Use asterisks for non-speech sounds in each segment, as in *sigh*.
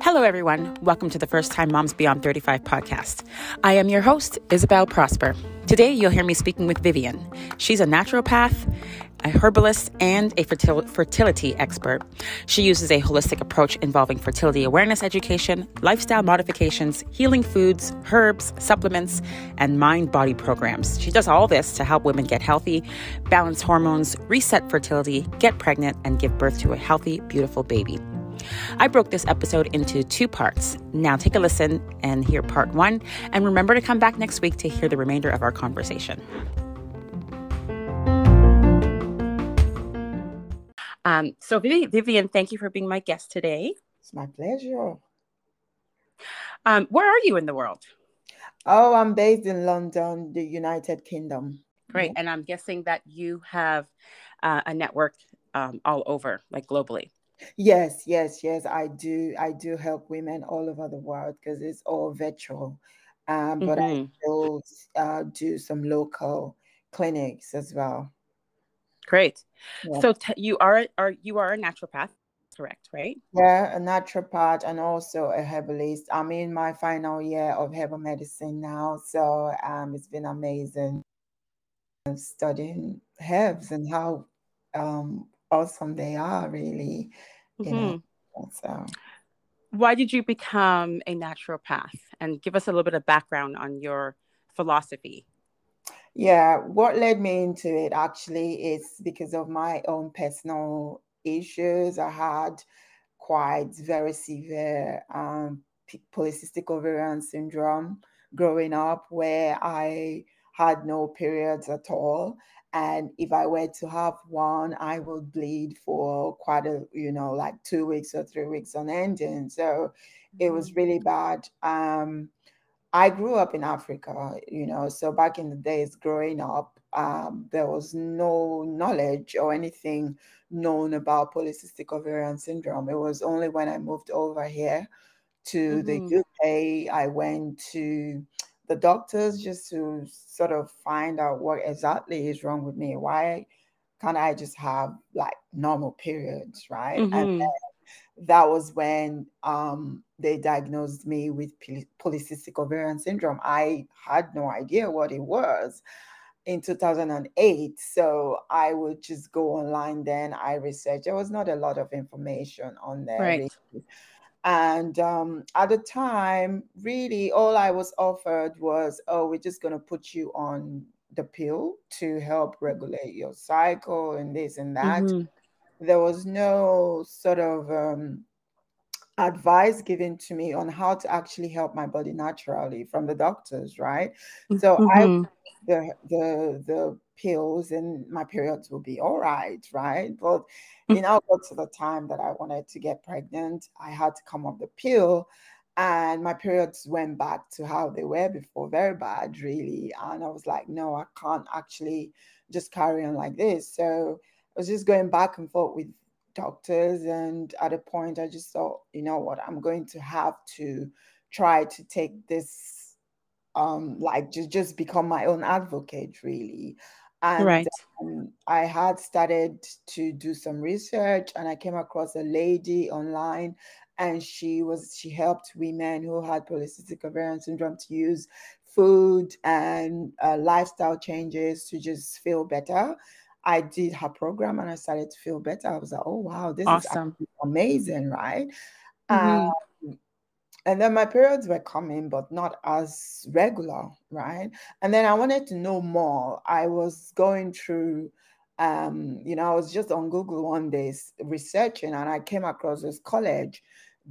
Hello, everyone. Welcome to the First Time Moms Beyond 35 podcast. I am your host, Isabel Prosper. Today, you'll hear me speaking with Vivian. She's a naturopath, a herbalist, and a fertil- fertility expert. She uses a holistic approach involving fertility awareness education, lifestyle modifications, healing foods, herbs, supplements, and mind body programs. She does all this to help women get healthy, balance hormones, reset fertility, get pregnant, and give birth to a healthy, beautiful baby. I broke this episode into two parts. Now take a listen and hear part one, and remember to come back next week to hear the remainder of our conversation. Um, so, Vivian, thank you for being my guest today. It's my pleasure. Um, where are you in the world? Oh, I'm based in London, the United Kingdom. Great. And I'm guessing that you have uh, a network um, all over, like globally. Yes, yes, yes. I do. I do help women all over the world because it's all virtual. Um, but mm-hmm. I still uh, do some local clinics as well. Great. Yeah. So t- you are are you are a naturopath, correct? Right? Yeah, a naturopath and also a herbalist. I'm in my final year of herbal medicine now, so um, it's been amazing studying herbs and how um, awesome they are. Really, you mm-hmm. know. So. Why did you become a naturopath? And give us a little bit of background on your philosophy. Yeah, what led me into it actually is because of my own personal issues. I had quite very severe um, polycystic ovarian syndrome growing up, where I had no periods at all. And if I were to have one, I would bleed for quite a, you know, like two weeks or three weeks on ending. So it was mm-hmm. really bad. Um, I grew up in Africa, you know, so back in the days growing up, um, there was no knowledge or anything known about polycystic ovarian syndrome. It was only when I moved over here to mm-hmm. the UK, I went to the doctors just to sort of find out what exactly is wrong with me. Why can't I just have like normal periods, right? Mm-hmm. And that was when um, they diagnosed me with polycystic ovarian syndrome. I had no idea what it was in 2008. So I would just go online then, I researched. There was not a lot of information on there. Right. Really. And um, at the time, really, all I was offered was, oh, we're just going to put you on the pill to help regulate your cycle and this and that. Mm-hmm there was no sort of um, advice given to me on how to actually help my body naturally from the doctors, right? So mm-hmm. I the the the pills and my periods will be all right, right? But you know, got to the time that I wanted to get pregnant, I had to come off the pill and my periods went back to how they were before, very bad, really. And I was like, no, I can't actually just carry on like this. So I was just going back and forth with doctors. And at a point, I just thought, you know what, I'm going to have to try to take this, um, like just just become my own advocate, really. And right. um, I had started to do some research, and I came across a lady online, and she was she helped women who had polycystic ovarian syndrome to use food and uh, lifestyle changes to just feel better. I did her program and I started to feel better. I was like, oh wow, this awesome. is amazing, right? Mm-hmm. Um, and then my periods were coming, but not as regular, right? And then I wanted to know more. I was going through, um, you know, I was just on Google one day researching, and I came across this college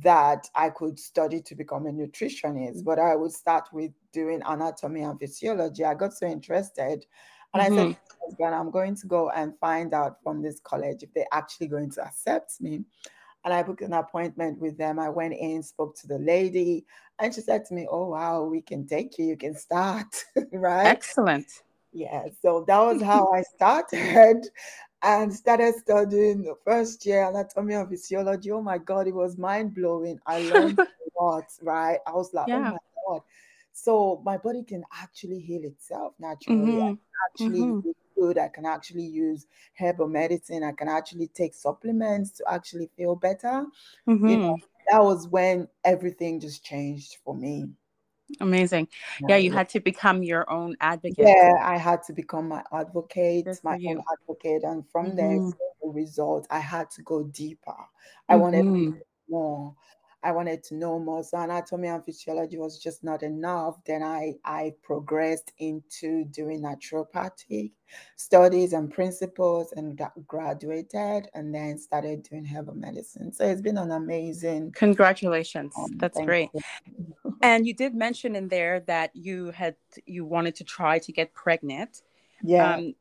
that I could study to become a nutritionist, but I would start with doing anatomy and physiology. I got so interested and mm-hmm. I said, mm-hmm. husband, I'm going to go and find out from this college if they're actually going to accept me. And I booked an appointment with them. I went in, spoke to the lady, and she said to me, Oh, wow, we can take you. You can start. *laughs* right. Excellent. Yeah. So that was how I started and started studying the first year anatomy and physiology. Oh my God, it was mind blowing. I learned a *laughs* lot, right? I was like, oh yeah. Oh my God. So my body can actually heal itself naturally. Mm-hmm actually mm-hmm. I can actually use herbal medicine. I can actually take supplements to actually feel better. Mm-hmm. You know, that was when everything just changed for me. Amazing. Yeah, you had to become your own advocate. Yeah, I had to become my advocate, my own advocate. And from mm-hmm. there, the result, I had to go deeper. I mm-hmm. wanted more. I wanted to know more. So anatomy and physiology was just not enough. Then I, I progressed into doing naturopathic studies and principles and got graduated and then started doing herbal medicine. So it's been an amazing. Congratulations. Um, That's great. You. *laughs* and you did mention in there that you had, you wanted to try to get pregnant. Yeah. Um,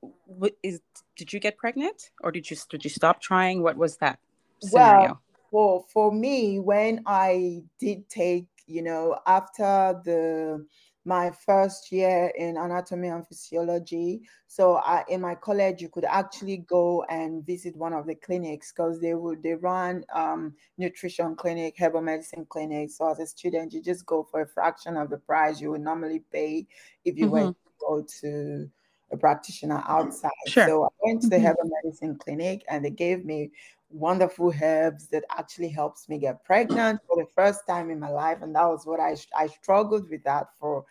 is, did you get pregnant or did you, did you stop trying? What was that scenario? Well, for for me when i did take you know after the my first year in anatomy and physiology so I, in my college you could actually go and visit one of the clinics because they would they run um, nutrition clinic herbal medicine clinic so as a student you just go for a fraction of the price you would normally pay if you mm-hmm. went to go to a practitioner outside sure. so i went to the mm-hmm. herbal medicine clinic and they gave me wonderful herbs that actually helps me get pregnant for the first time in my life and that was what i i struggled with that for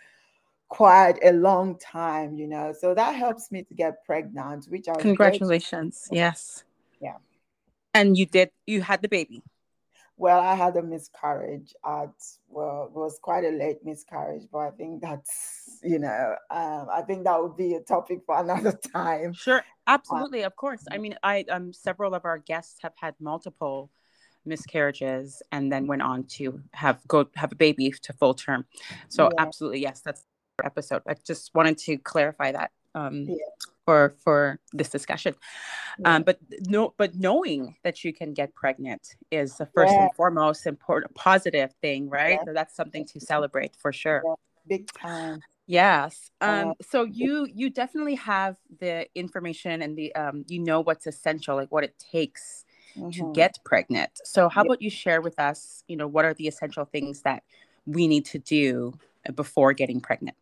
quite a long time you know. So that helps me to get pregnant which i congratulations. yes. Yeah. And you did you had the baby well, I had a miscarriage at well, it was quite a late miscarriage, but I think that's you know, um, I think that would be a topic for *laughs* another time. Sure, absolutely, uh, of course. I mean, I um several of our guests have had multiple miscarriages and then went on to have go have a baby to full term. So yeah. absolutely, yes, that's episode. I just wanted to clarify that um, yeah. For for this discussion. Yeah. Um, but no, but knowing that you can get pregnant is the first yeah. and foremost important positive thing, right? So that's something to celebrate for sure. Big time. Yes. Um, so you you definitely have the information and the um, you know what's essential, like what it takes mm-hmm. to get pregnant. So how about you share with us, you know, what are the essential things that we need to do before getting pregnant?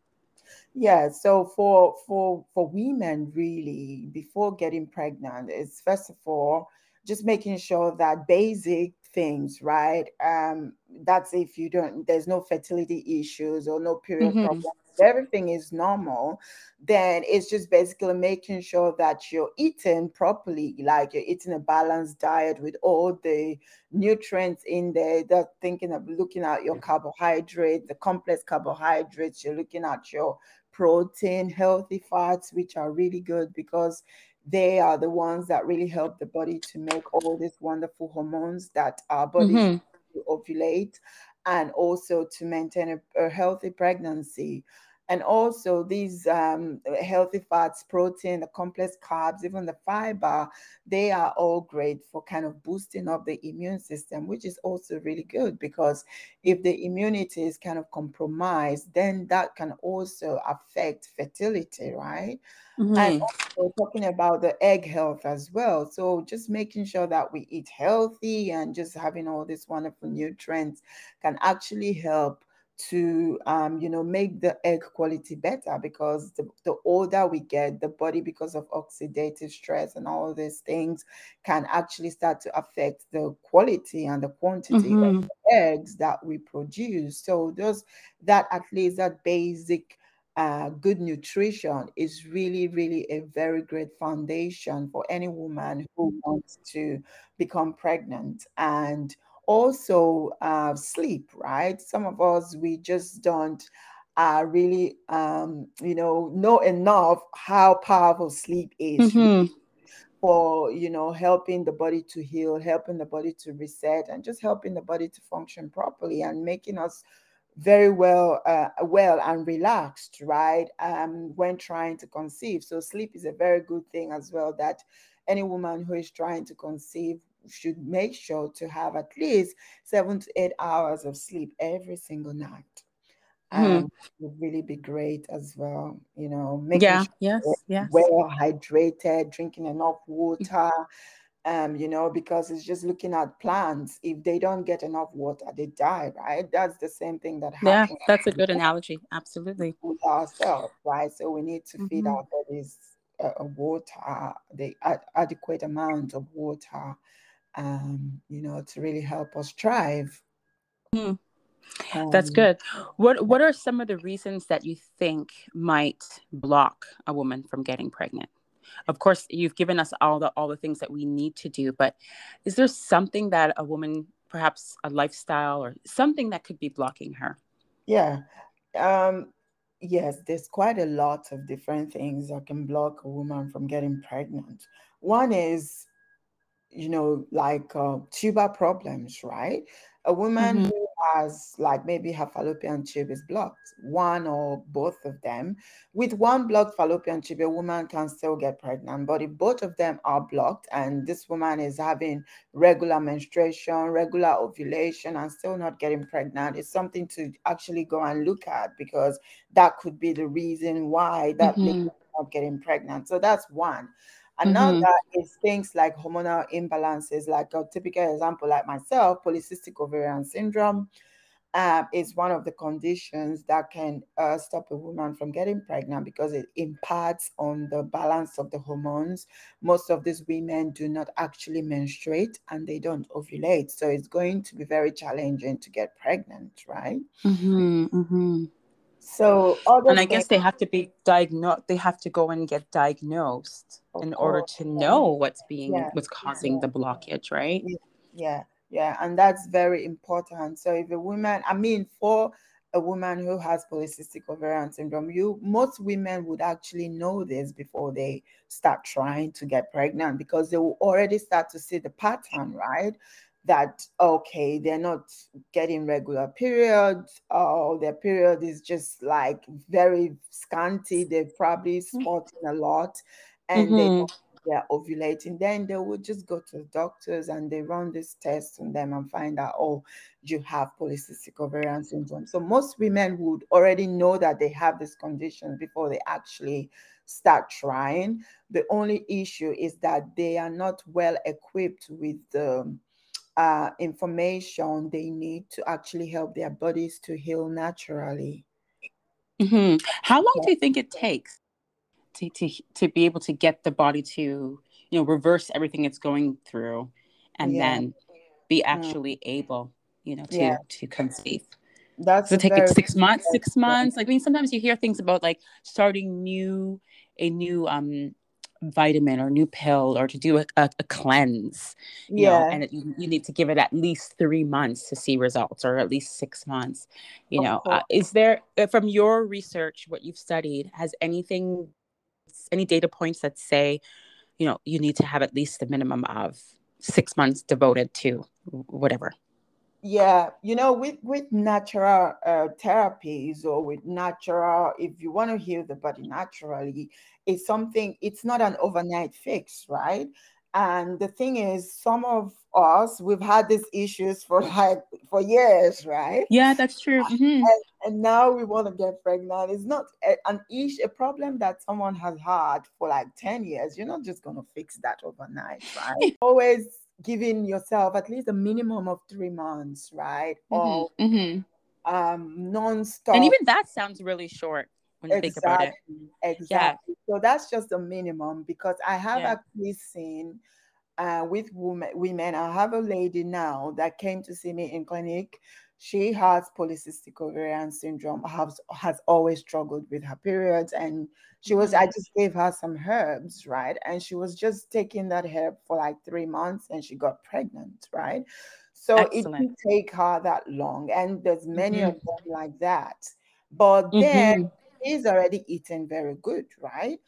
Yeah, so for for for women really before getting pregnant is first of all just making sure that basic things, right? Um, that's if you don't there's no fertility issues or no period mm-hmm. problems everything is normal, then it's just basically making sure that you're eating properly, like you're eating a balanced diet with all the nutrients in there. That thinking of looking at your carbohydrates, the complex carbohydrates, you're looking at your protein, healthy fats, which are really good because they are the ones that really help the body to make all these wonderful hormones that our body mm-hmm. ovulate and also to maintain a, a healthy pregnancy and also these um, healthy fats protein the complex carbs even the fiber they are all great for kind of boosting up the immune system which is also really good because if the immunity is kind of compromised then that can also affect fertility right mm-hmm. and also talking about the egg health as well so just making sure that we eat healthy and just having all these wonderful nutrients can actually help to um, you know make the egg quality better because the, the older we get the body because of oxidative stress and all these things can actually start to affect the quality and the quantity mm-hmm. of the eggs that we produce so those that at least that basic uh, good nutrition is really, really a very great foundation for any woman who wants to become pregnant. And also uh, sleep, right? Some of us, we just don't uh, really, um, you know, know enough how powerful sleep is. Mm-hmm. For you know, helping the body to heal, helping the body to reset, and just helping the body to function properly, and making us very well uh, well and relaxed right um, when trying to conceive so sleep is a very good thing as well that any woman who is trying to conceive should make sure to have at least seven to eight hours of sleep every single night. Mm-hmm. Um, would really be great as well. You know, making yeah, sure yes, yes. well hydrated, drinking enough water. Um, you know, because it's just looking at plants. If they don't get enough water, they die, right? That's the same thing that happens. Yeah, that's a good analogy. Absolutely. With ourselves, right? So we need to feed mm-hmm. our bodies uh, water, the ad- adequate amount of water um, you know, to really help us thrive. Mm. That's um, good. What What are some of the reasons that you think might block a woman from getting pregnant? Of course, you've given us all the all the things that we need to do, but is there something that a woman, perhaps a lifestyle or something that could be blocking her? Yeah. Um, yes, there's quite a lot of different things that can block a woman from getting pregnant. One is, you know, like uh, tubal problems, right? A woman mm-hmm. who has like maybe her fallopian tube is blocked, one or both of them. With one blocked fallopian tube, a woman can still get pregnant. But if both of them are blocked and this woman is having regular menstruation, regular ovulation, and still not getting pregnant, it's something to actually go and look at because that could be the reason why that mm-hmm. not getting pregnant. So that's one. Another mm-hmm. is things like hormonal imbalances, like a typical example, like myself, polycystic ovarian syndrome. Uh, is one of the conditions that can uh, stop a woman from getting pregnant because it impacts on the balance of the hormones. Most of these women do not actually menstruate and they don't ovulate. So it's going to be very challenging to get pregnant, right? Mm-hmm, mm-hmm. So, and I things, guess they have to be diagnosed. They have to go and get diagnosed in course, order to know what's being yeah, what's causing yeah. the blockage, right? Yeah, yeah, and that's very important. So, if a woman, I mean, for a woman who has polycystic ovarian syndrome, you most women would actually know this before they start trying to get pregnant because they will already start to see the pattern, right? That okay they're not getting regular periods or their period is just like very scanty they're probably mm. spotting a lot and mm-hmm. they they're ovulating then they would just go to the doctors and they run this test on them and find out oh you have polycystic ovarian syndrome so most women would already know that they have this condition before they actually start trying the only issue is that they are not well equipped with the uh, information they need to actually help their bodies to heal naturally. Mm-hmm. How long do you think it takes to, to, to be able to get the body to, you know, reverse everything it's going through and yeah. then be mm. actually able, you know, to, yeah. to conceive? That's Does it take it six months, six months? Like, I mean, sometimes you hear things about like starting new, a new um vitamin or new pill or to do a, a, a cleanse you yeah. know and it, you, you, need to give it at least three months to see results or at least six months you know uh, is there uh, from your research what you've studied has anything any data points that say you know you need to have at least a minimum of six months devoted to whatever yeah you know with with natural uh, therapies or with natural if you want to heal the body naturally it's something it's not an overnight fix right? And the thing is some of us we've had these issues for *laughs* like for years right? Yeah that's true. Mm-hmm. and, and, now we want to get pregnant. It's not a, an issue a problem that someone has had for like 10 years. You're not just going to fix that overnight right? *laughs* Always giving yourself at least a minimum of three months, right? Mm-hmm, or mm-hmm. um non-stop. And even that sounds really short when you exactly, think about it. Exactly. Yeah. So that's just a minimum because I have yeah. actually seen uh, with women, women, I have a lady now that came to see me in clinic she has polycystic ovarian syndrome has has always struggled with her periods and she was i mm-hmm. just gave her some herbs right and she was just taking that herb for like three months and she got pregnant right so Excellent. it didn't take her that long and there's many mm-hmm. of them like that but then mm-hmm. he's already eating very good right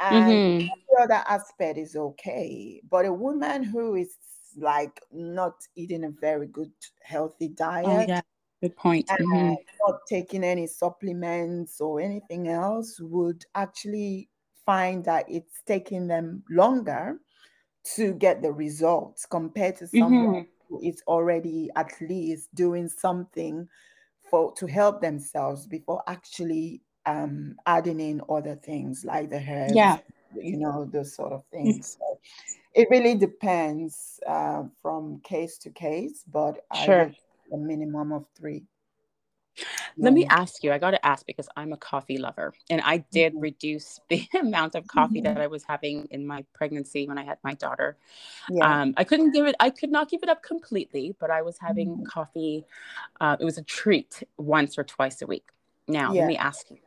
and mm-hmm. the other aspect is okay but a woman who is like not eating a very good healthy oh, diet. Oh, yeah. Good point. Mm-hmm. Not taking any supplements or anything else would actually find that it's taking them longer to get the results compared to someone mm-hmm. who is already at least doing something for to help themselves before actually um, adding in other things like the hair, yeah, you know, those sort of things. So it really depends uh, from case to case, but sure. a minimum of three. Let me ask you, I got to ask because I'm a coffee lover and I did mm-hmm. reduce *laughs* the amount of coffee mm-hmm. that I was having in my pregnancy when I had my daughter. Yeah. Um, I couldn't give it, I could not give it up completely, but I was having mm-hmm. coffee. Uh, it was a treat once or twice a week. Now, yeah. let me ask you,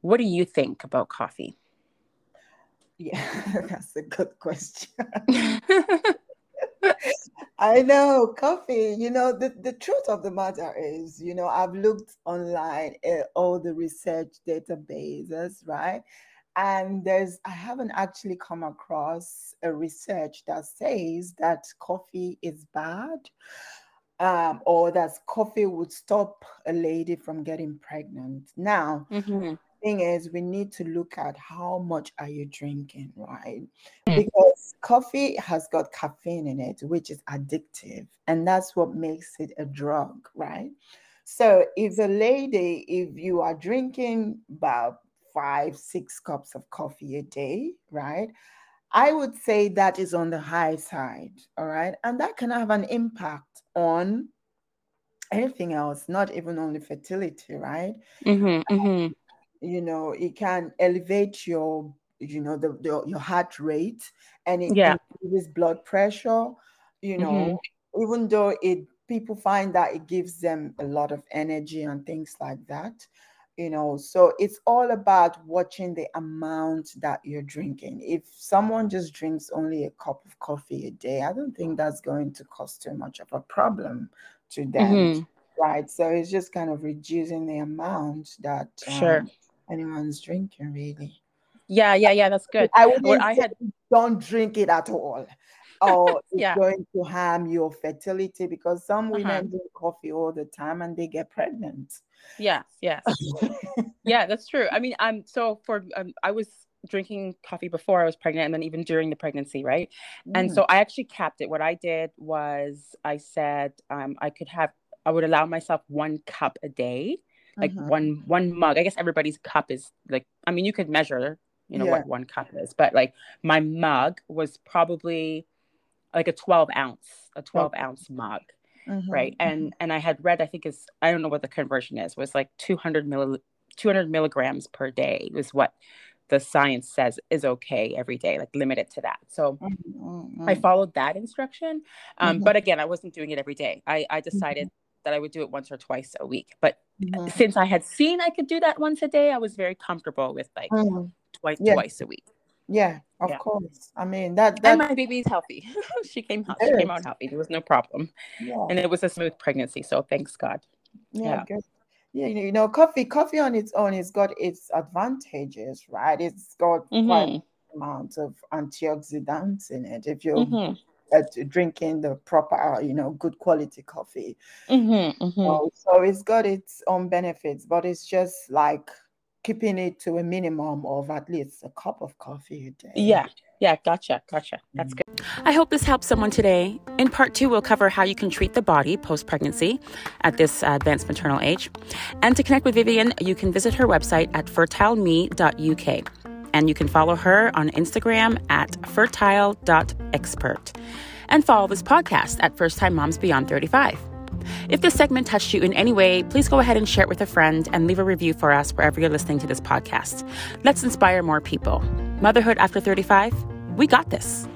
what do you think about coffee? Yeah, *laughs* that's a good question. *laughs* *laughs* I know coffee. You know, the, the truth of the matter is, you know, I've looked online at all the research databases, right? And there's, I haven't actually come across a research that says that coffee is bad um, or that coffee would stop a lady from getting pregnant. Now, mm-hmm thing is we need to look at how much are you drinking right mm. because coffee has got caffeine in it which is addictive and that's what makes it a drug right so if a lady if you are drinking about five six cups of coffee a day right i would say that is on the high side all right and that can have an impact on anything else, not even only fertility, right? Mm-hmm, mm-hmm you know it can elevate your you know the, the your heart rate and it yeah. increases blood pressure you know mm-hmm. even though it people find that it gives them a lot of energy and things like that you know so it's all about watching the amount that you're drinking if someone just drinks only a cup of coffee a day i don't think that's going to cause too much of a problem to them mm-hmm. right so it's just kind of reducing the amount that um, sure anyone's drinking really. Yeah, yeah, yeah. That's good. I would I had don't drink it at all. *laughs* Or it's yeah. going to harm your fertility because some women uh-huh. drink coffee all the time and they get pregnant. Yeah, yeah, *laughs* yeah. That's true. I mean, I'm so for um, I was drinking coffee before I was pregnant and then even during the pregnancy, right? Mm. And so I actually capped it. What I did was I said um, I could have I would allow myself one cup a day like mm-hmm. one one mug. I guess everybody's cup is like I mean you could measure you know yeah. what one cup is, but like my mug was probably like a 12 ounce a 12 oh. ounce mug. Mm-hmm. Right. And mm-hmm. and I had read I think is I don't know what the conversion is was like 200 milli 200 milligrams per day was what the science says is okay every day, like limited to that. So mm-hmm. I followed that instruction. Um, mm-hmm. But again, I wasn't doing it every day. I, I decided mm-hmm. That I would do it once or twice a week. But mm-hmm. since I had seen I could do that once a day, I was very comfortable with like mm-hmm. twice yeah. twice a week. Yeah, of yeah. course. I mean that, that and my baby's healthy. *laughs* she came she came out healthy. There was no problem. Yeah. And it was a smooth pregnancy, so thanks God. Yeah, yeah. Yeah, you know, coffee, coffee on its own has got its advantages, right? It's got mm-hmm. quite amount of antioxidants in it. If you're mm-hmm drinking the proper, uh, you know, good quality coffee. Mm-hmm, mm-hmm. So, so it's got its own benefits, but it's just like keeping it to a minimum of at least a cup of coffee a day. Yeah. Yeah, gotcha, gotcha. That's mm. good. I hope this helps someone today. In part two, we'll cover how you can treat the body post pregnancy at this uh, advanced maternal age. And to connect with Vivian, you can visit her website at fertileme.uk. And you can follow her on Instagram at fertile.expert. And follow this podcast at First Time Moms Beyond 35. If this segment touched you in any way, please go ahead and share it with a friend and leave a review for us wherever you're listening to this podcast. Let's inspire more people. Motherhood after 35, we got this.